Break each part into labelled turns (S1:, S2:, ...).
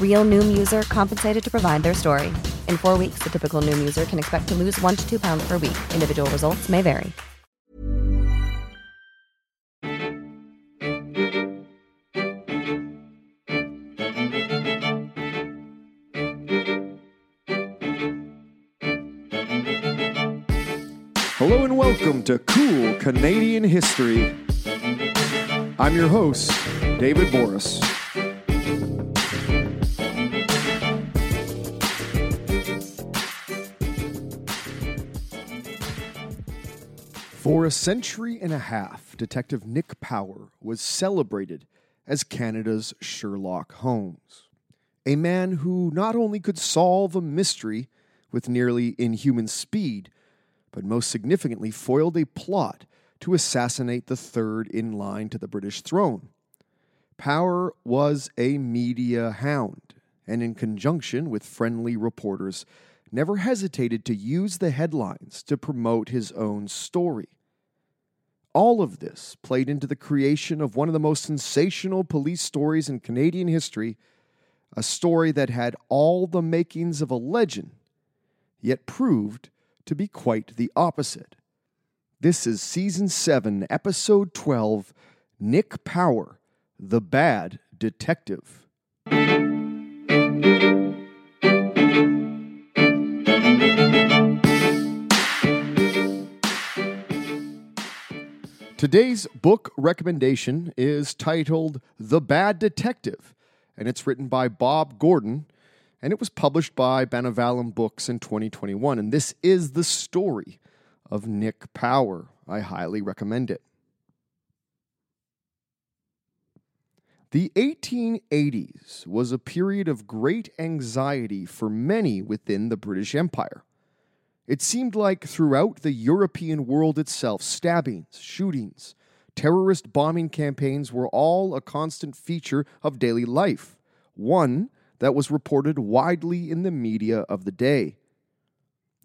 S1: Real Noom user compensated to provide their story. In four weeks, the typical Noom user can expect to lose one to two pounds per week. Individual results may vary.
S2: Hello and welcome to Cool Canadian History. I'm your host, David Borys. For a century and a half, Detective Nick Power was celebrated as Canada's Sherlock Holmes. A man who not only could solve a mystery with nearly inhuman speed, but most significantly foiled a plot to assassinate the third in line to the British throne. Power was a media hound, and in conjunction with friendly reporters, never hesitated to use the headlines to promote his own story. All of this played into the creation of one of the most sensational police stories in Canadian history, a story that had all the makings of a legend, yet proved to be quite the opposite. This is Season 7, Episode 12 Nick Power, the Bad Detective. Today's book recommendation is titled The Bad Detective, and it's written by Bob Gordon, and it was published by Benevalum Books in 2021. And this is the story of Nick Power. I highly recommend it. The 1880s was a period of great anxiety for many within the British Empire. It seemed like throughout the European world itself, stabbings, shootings, terrorist bombing campaigns were all a constant feature of daily life, one that was reported widely in the media of the day.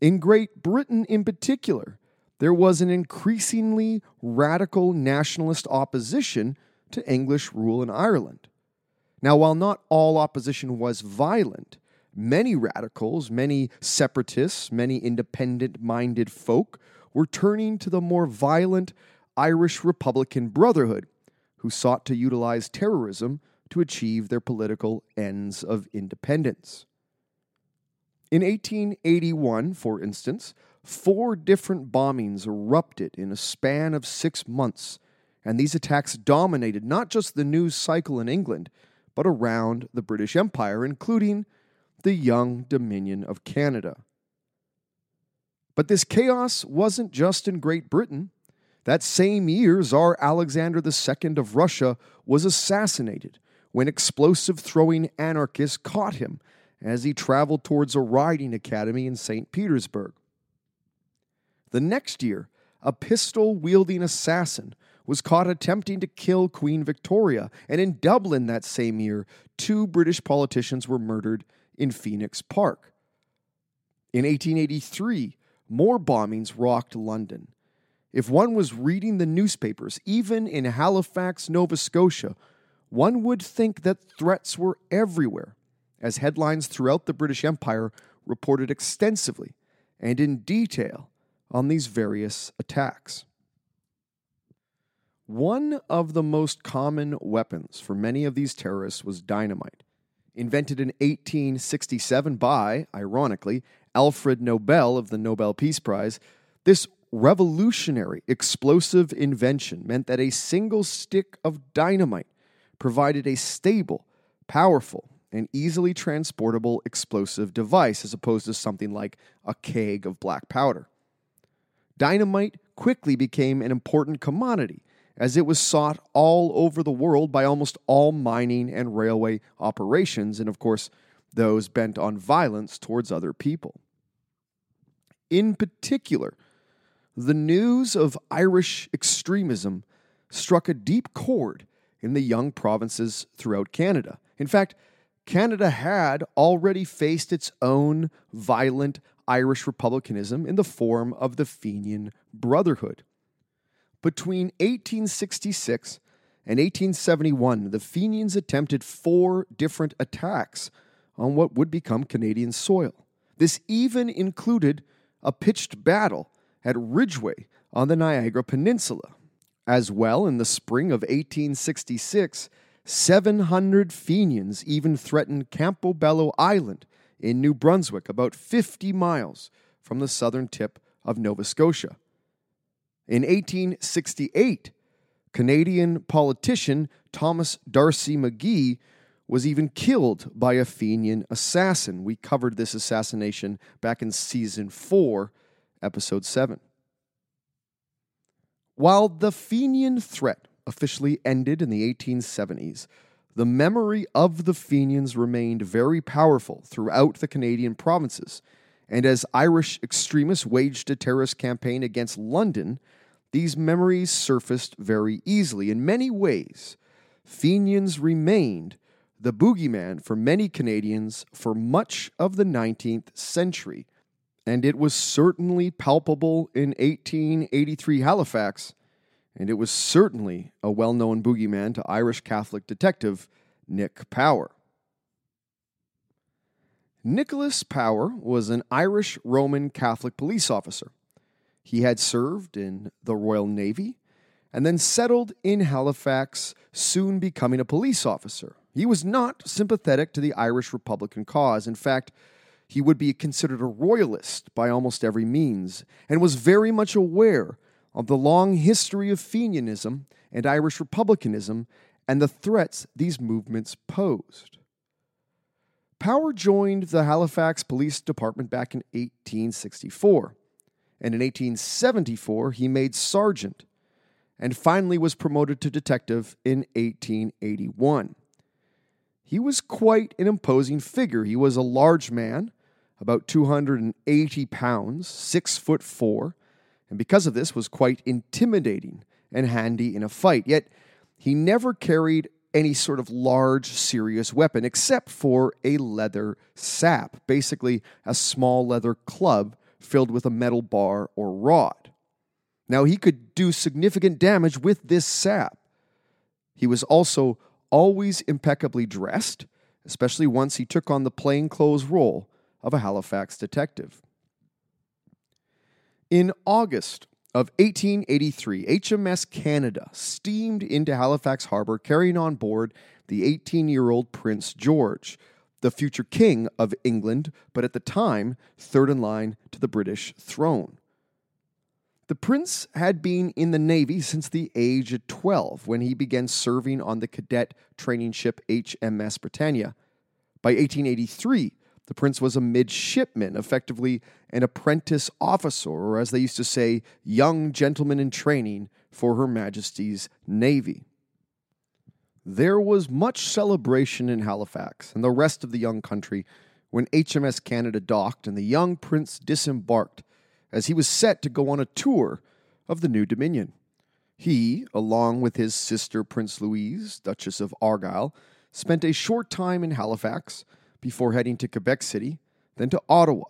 S2: In Great Britain, in particular, there was an increasingly radical nationalist opposition to English rule in Ireland. Now, while not all opposition was violent, Many radicals, many separatists, many independent minded folk were turning to the more violent Irish Republican Brotherhood, who sought to utilize terrorism to achieve their political ends of independence. In 1881, for instance, four different bombings erupted in a span of six months, and these attacks dominated not just the news cycle in England, but around the British Empire, including the young Dominion of Canada. But this chaos wasn't just in Great Britain. That same year, Tsar Alexander II of Russia was assassinated when explosive throwing anarchists caught him as he traveled towards a riding academy in St. Petersburg. The next year, a pistol wielding assassin was caught attempting to kill Queen Victoria, and in Dublin that same year, two British politicians were murdered in Phoenix Park. In 1883, more bombings rocked London. If one was reading the newspapers, even in Halifax, Nova Scotia, one would think that threats were everywhere, as headlines throughout the British Empire reported extensively and in detail on these various attacks. One of the most common weapons for many of these terrorists was dynamite, invented in 1867 by, ironically, Alfred Nobel of the Nobel Peace Prize, this revolutionary explosive invention meant that a single stick of dynamite provided a stable, powerful, and easily transportable explosive device as opposed to something like a keg of black powder. Dynamite quickly became an important commodity as it was sought all over the world by almost all mining and railway operations, and of course, those bent on violence towards other people. In particular, the news of Irish extremism struck a deep chord in the young provinces throughout Canada. In fact, Canada had already faced its own violent Irish republicanism in the form of the Fenian Brotherhood. Between 1866 and 1871, the Fenians attempted four different attacks on what would become Canadian soil. This even included a pitched battle at Ridgeway on the Niagara Peninsula. As well, in the spring of 1866, 700 Fenians even threatened Campobello Island in New Brunswick, about 50 miles from the southern tip of Nova Scotia. In 1868, Canadian politician Thomas D'Arcy McGee was even killed by a Fenian assassin. We covered this assassination back in season 4, episode 7. While the Fenian threat officially ended in the 1870s, the memory of the Fenians remained very powerful throughout the Canadian provinces, and as Irish extremists waged a terrorist campaign against London, these memories surfaced very easily. In many ways, Fenians remained the boogeyman for many Canadians for much of the 19th century, and it was certainly palpable in 1883 Halifax, and it was certainly a well known boogeyman to Irish Catholic detective Nick Power. Nicholas Power was an Irish Roman Catholic police officer. He had served in the Royal Navy and then settled in Halifax, soon becoming a police officer. He was not sympathetic to the Irish Republican cause. In fact, he would be considered a royalist by almost every means, and was very much aware of the long history of Fenianism and Irish republicanism and the threats these movements posed. Power joined the Halifax Police Department back in 1864 and in 1874 he made sergeant, and finally was promoted to detective in 1881. He was quite an imposing figure. He was a large man, about 280 pounds, six foot four, and because of this was quite intimidating and handy in a fight. Yet he never carried any sort of large, serious weapon except for a leather sap, basically a small leather club filled with a metal bar or rod. Now, he could do significant damage with this sap. He was also always impeccably dressed, especially once he took on the plainclothes role of a Halifax detective. In August of 1883, HMS Canada steamed into Halifax Harbor carrying on board the 18 year old Prince George, the future king of England, but at the time, third in line to the British throne. The prince had been in the Navy since the age of 12 when he began serving on the cadet training ship HMS Britannia. By 1883, the prince was a midshipman, effectively an apprentice officer, or as they used to say, young gentleman in training for Her Majesty's Navy. There was much celebration in Halifax and the rest of the young country when HMS Canada docked and the young prince disembarked as he was set to go on a tour of the new Dominion. He, along with his sister Prince Louise, Duchess of Argyll, spent a short time in Halifax before heading to Quebec City, then to Ottawa,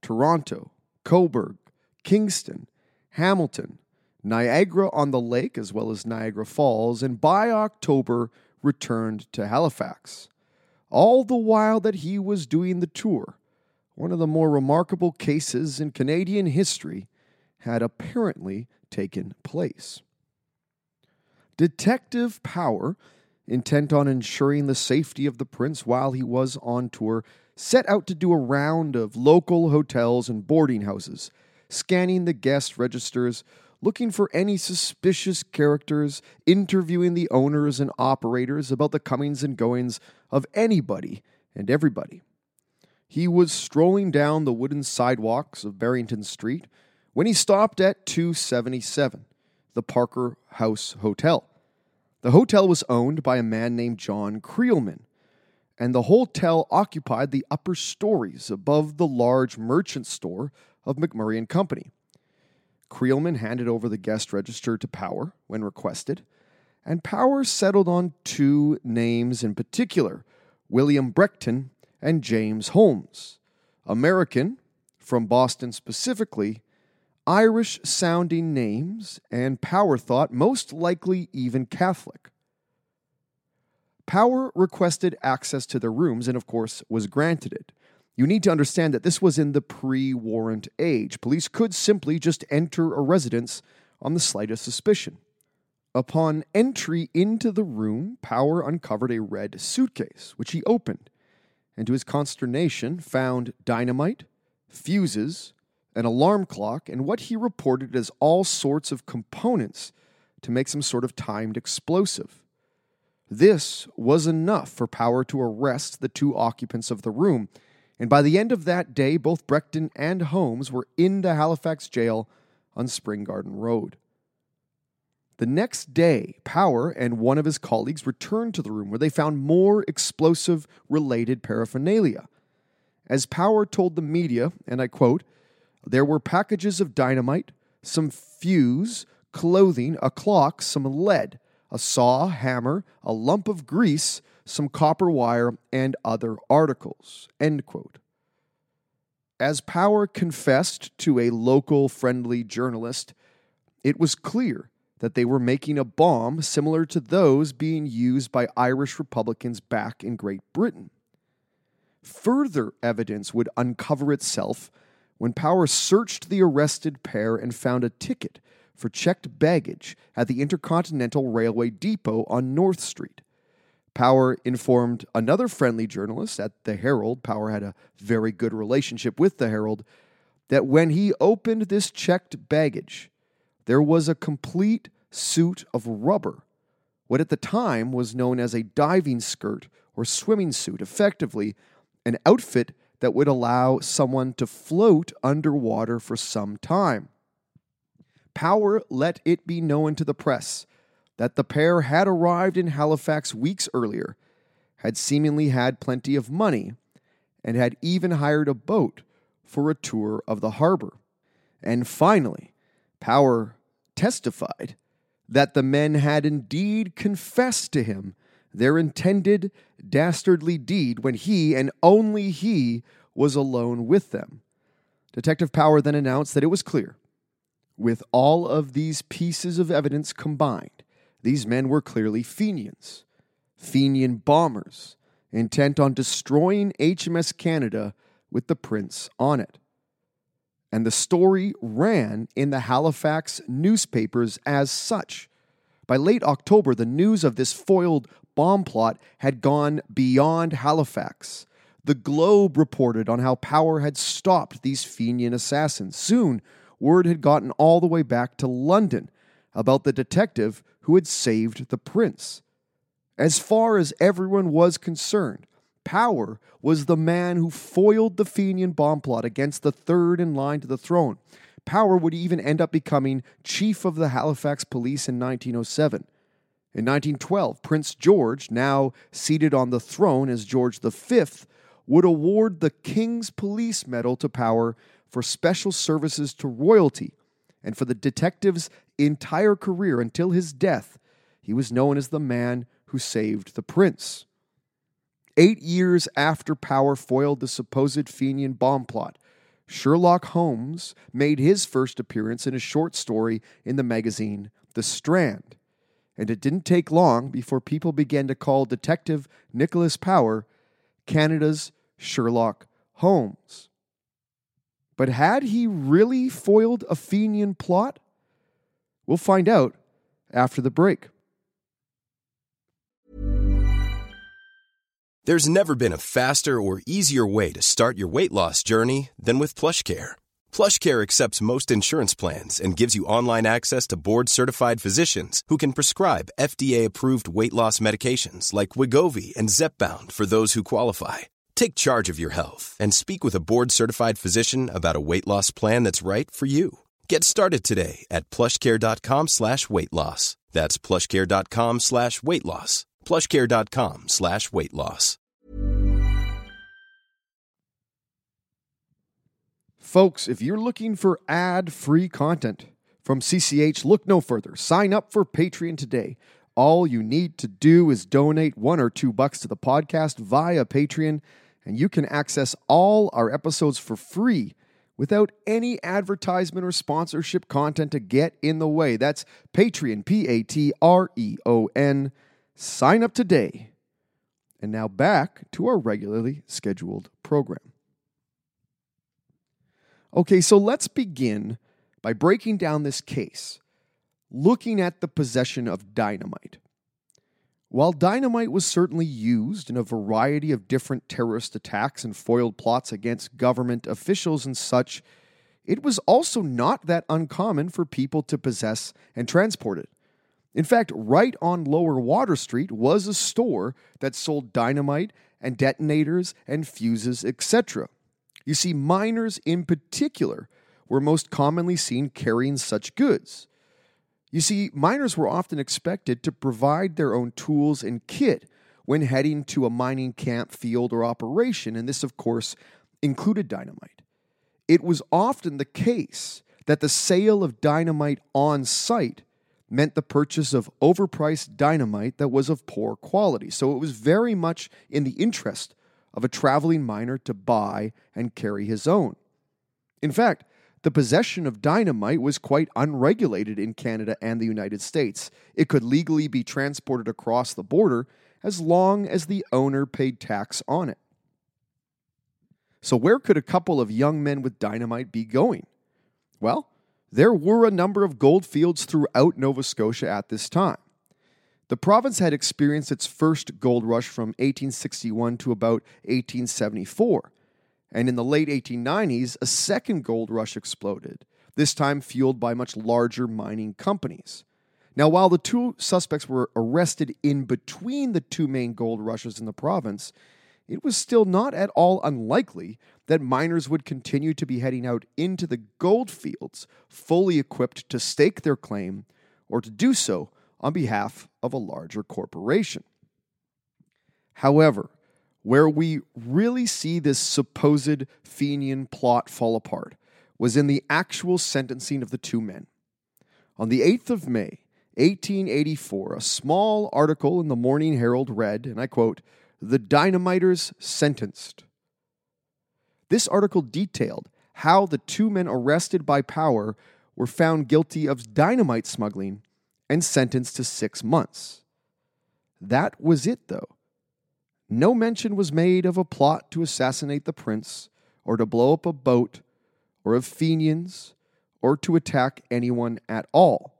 S2: Toronto, Cobourg, Kingston, Hamilton, Niagara on the Lake, as well as Niagara Falls, and by October returned to Halifax. All the while that he was doing the tour, one of the more remarkable cases in Canadian history had apparently taken place. Detective Power, intent on ensuring the safety of the prince while he was on tour, set out to do a round of local hotels and boarding houses scanning the guest registers, looking for any suspicious characters, interviewing the owners and operators about the comings and goings of anybody and everybody. He was strolling down the wooden sidewalks of Barrington Street when he stopped at 277, the Parker House Hotel. The hotel was owned by a man named John Creelman, and the hotel occupied the upper stories above the large merchant store of McMurray and Company. Creelman handed over the guest register to Power when requested, and Power settled on two names in particular William Brechton and James Holmes. American, from Boston specifically, Irish sounding names, and Power thought most likely even Catholic. Power requested access to their rooms and, of course, was granted it. You need to understand that this was in the pre warrant age. Police could simply just enter a residence on the slightest suspicion. Upon entry into the room, Power uncovered a red suitcase, which he opened, and to his consternation, found dynamite, fuses, an alarm clock, and what he reported as all sorts of components to make some sort of timed explosive. This was enough for Power to arrest the two occupants of the room, and by the end of that day, both Brechton and Holmes were in the Halifax jail on Spring Garden Road. The next day, Power and one of his colleagues returned to the room where they found more explosive related paraphernalia. As Power told the media, and I quote, there were packages of dynamite, some fuse, clothing, a clock, some lead, a saw, hammer, a lump of grease, some copper wire, and other articles. End quote. As Power confessed to a local friendly journalist, it was clear that they were making a bomb similar to those being used by Irish Republicans back in Great Britain. Further evidence would uncover itself when Power searched the arrested pair and found a ticket for checked baggage at the Intercontinental Railway Depot on North Street. Power informed another friendly journalist at the Herald, Power had a very good relationship with the Herald, that when he opened this checked baggage, there was a complete suit of rubber, what at the time was known as a diving skirt or swimming suit, effectively an outfit that would allow someone to float underwater for some time. Power let it be known to the press that the pair had arrived in Halifax weeks earlier, had seemingly had plenty of money, and had even hired a boat for a tour of the harbor. And finally, Power testified that the men had indeed confessed to him their intended dastardly deed when he, and only he, was alone with them. Detective Power then announced that it was clear. With all of these pieces of evidence combined, these men were clearly Fenians, Fenian bombers, intent on destroying HMS Canada with the prince on it. And the story ran in the Halifax newspapers as such. By late October, the news of this foiled bomb plot had gone beyond Halifax. The Globe reported on how Power had stopped these Fenian assassins. Soon, word had gotten all the way back to London about the detective who had saved the prince. As far as everyone was concerned, Power was the man who foiled the Fenian bomb plot against the third in line to the throne. Power would even end up becoming chief of the Halifax police in 1907. In 1912, Prince George, now seated on the throne as George V, would award the King's Police Medal to Power for special services to royalty, and for the detective's entire career until his death, he was known as the man who saved the prince. Eight years after Power foiled the supposed Fenian bomb plot, Sherlock Holmes made his first appearance in a short story in the magazine The Strand. And it didn't take long before people began to call Detective Nicholas Power Canada's Sherlock Holmes. But had he really foiled a Fenian plot? We'll find out after the break.
S3: There's never been a faster or easier way to start your weight loss journey than with PlushCare PlushCare accepts most insurance plans and gives you online access to board-certified physicians who can prescribe FDA-approved weight loss medications like Wegovy and Zepbound for those who qualify. Take charge of your health and speak with a board-certified physician about a weight loss plan that's right for you. Get started today at plushcare.com slash weight loss. That's plushcare.com slash weight loss. plushcare.com slash weight loss.
S2: Folks, if you're looking for ad free content from CCH, look no further. Sign up for Patreon today. All you need to do is donate one or two bucks to the podcast via Patreon, and you can access all our episodes for free without any advertisement or sponsorship content to get in the way. That's Patreon, P A T R E O N. Sign up today. And now back to our regularly scheduled program. Okay, so let's begin by breaking down this case, looking at the possession of dynamite. While dynamite was certainly used in a variety of different terrorist attacks and foiled plots against government officials and such, it was also not that uncommon for people to possess and transport it. In fact, right on Lower Water Street was a store that sold dynamite and detonators and fuses, etc. You see, miners in particular were most commonly seen carrying such goods. You see, miners were often expected to provide their own tools and kit when heading to a mining camp, field, or operation, and this, of course, included dynamite. It was often the case that the sale of dynamite on site meant the purchase of overpriced dynamite that was of poor quality. So it was very much in the interest of a traveling miner to buy and carry his own. In fact, the possession of dynamite was quite unregulated in Canada and the United States. It could legally be transported across the border as long as the owner paid tax on it. So, where could a couple of young men with dynamite be going? Well, there were a number of gold fields throughout Nova Scotia at this time. The province had experienced its first gold rush from 1861 to about 1874. And in the late 1890s, a second gold rush exploded, this time fueled by much larger mining companies. Now, while the two suspects were arrested in between the two main gold rushes in the province, it was still not at all unlikely that miners would continue to be heading out into the gold fields fully equipped to stake their claim or to do so on behalf of a larger corporation. However, where we really see this supposed Fenian plot fall apart was in the actual sentencing of the two men. On the 8th of May, 1884, a small article in the Morning Herald read, and I quote, The Dynamiters Sentenced. This article detailed how the two men arrested by power were found guilty of dynamite smuggling and sentenced to six months. That was it, though. No mention was made of a plot to assassinate the prince, or to blow up a boat, or of Fenians, or to attack anyone at all.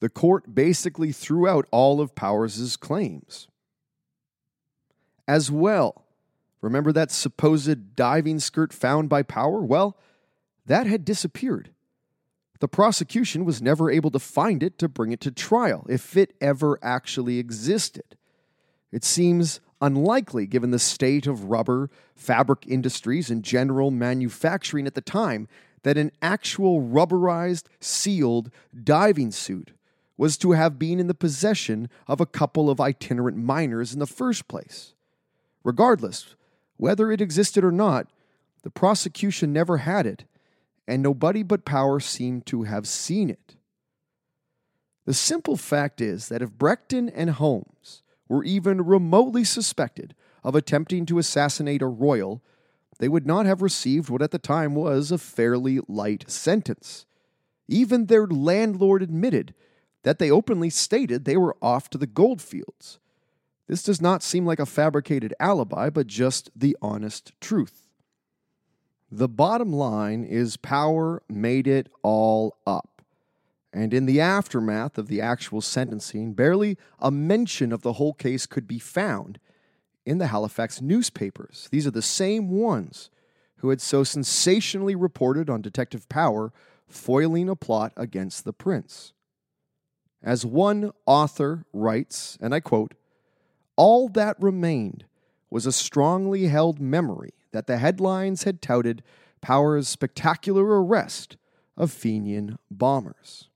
S2: The court basically threw out all of Powers's claims. As well, remember that supposed diving skirt found by Power? Well, that had disappeared. The prosecution was never able to find it to bring it to trial, if it ever actually existed. It seems unlikely given the state of rubber, fabric industries, and general manufacturing at the time that an actual rubberized, sealed diving suit was to have been in the possession of a couple of itinerant miners in the first place. Regardless, whether it existed or not, the prosecution never had it, and nobody but Power seemed to have seen it. The simple fact is that if Brechton and Holmes were even remotely suspected of attempting to assassinate a royal, they would not have received what at the time was a fairly light sentence. Even their landlord admitted that they openly stated they were off to the goldfields. This does not seem like a fabricated alibi, but just the honest truth. The bottom line is power made it all up. And in the aftermath of the actual sentencing, barely a mention of the whole case could be found in the Halifax newspapers. These are the same ones who had so sensationally reported on Detective Power foiling a plot against the prince. As one author writes, and I quote, all that remained was a strongly held memory that the headlines had touted Power's spectacular arrest of Fenian bombers.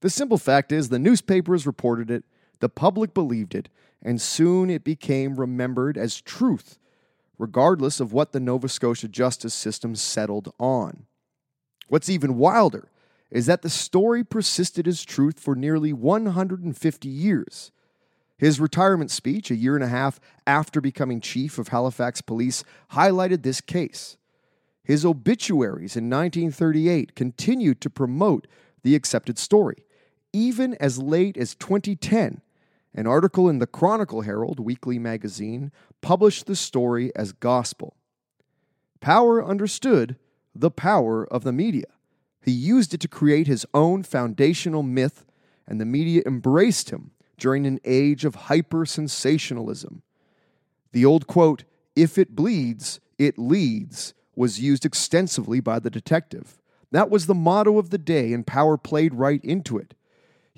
S2: The simple fact is, the newspapers reported it, the public believed it, and soon it became remembered as truth, regardless of what the Nova Scotia justice system settled on. What's even wilder is that the story persisted as truth for nearly 150 years. His retirement speech, a year and a half after becoming chief of Halifax Police, highlighted this case. His obituaries in 1938 continued to promote the accepted story. Even as late as 2010, an article in the Chronicle Herald weekly magazine published the story as gospel. Power understood the power of the media. He used it to create his own foundational myth, and the media embraced him during an age of hyper sensationalism. The old quote, if it bleeds, it leads, was used extensively by the detective. That was the motto of the day, and Power played right into it.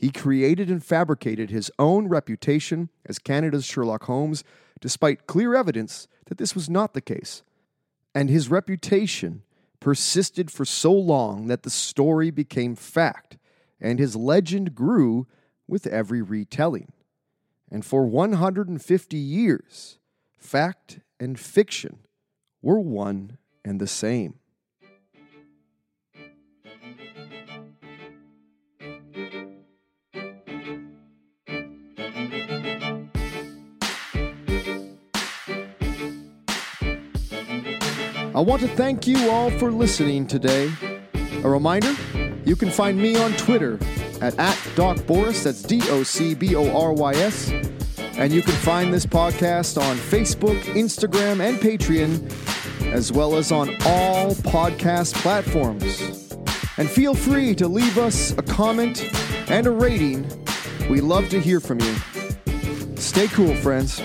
S2: He created and fabricated his own reputation as Canada's Sherlock Holmes, despite clear evidence that this was not the case. And his reputation persisted for so long that the story became fact, and his legend grew with every retelling. And for 150 years, fact and fiction were one and the same. I want to thank you all for listening today. A reminder you can find me on Twitter at, at Doc Borys, that's D O C B O R Y S. And you can find this podcast on Facebook, Instagram, and Patreon, as well as on all podcast platforms. And feel free to leave us a comment and a rating. We love to hear from you. Stay cool, friends.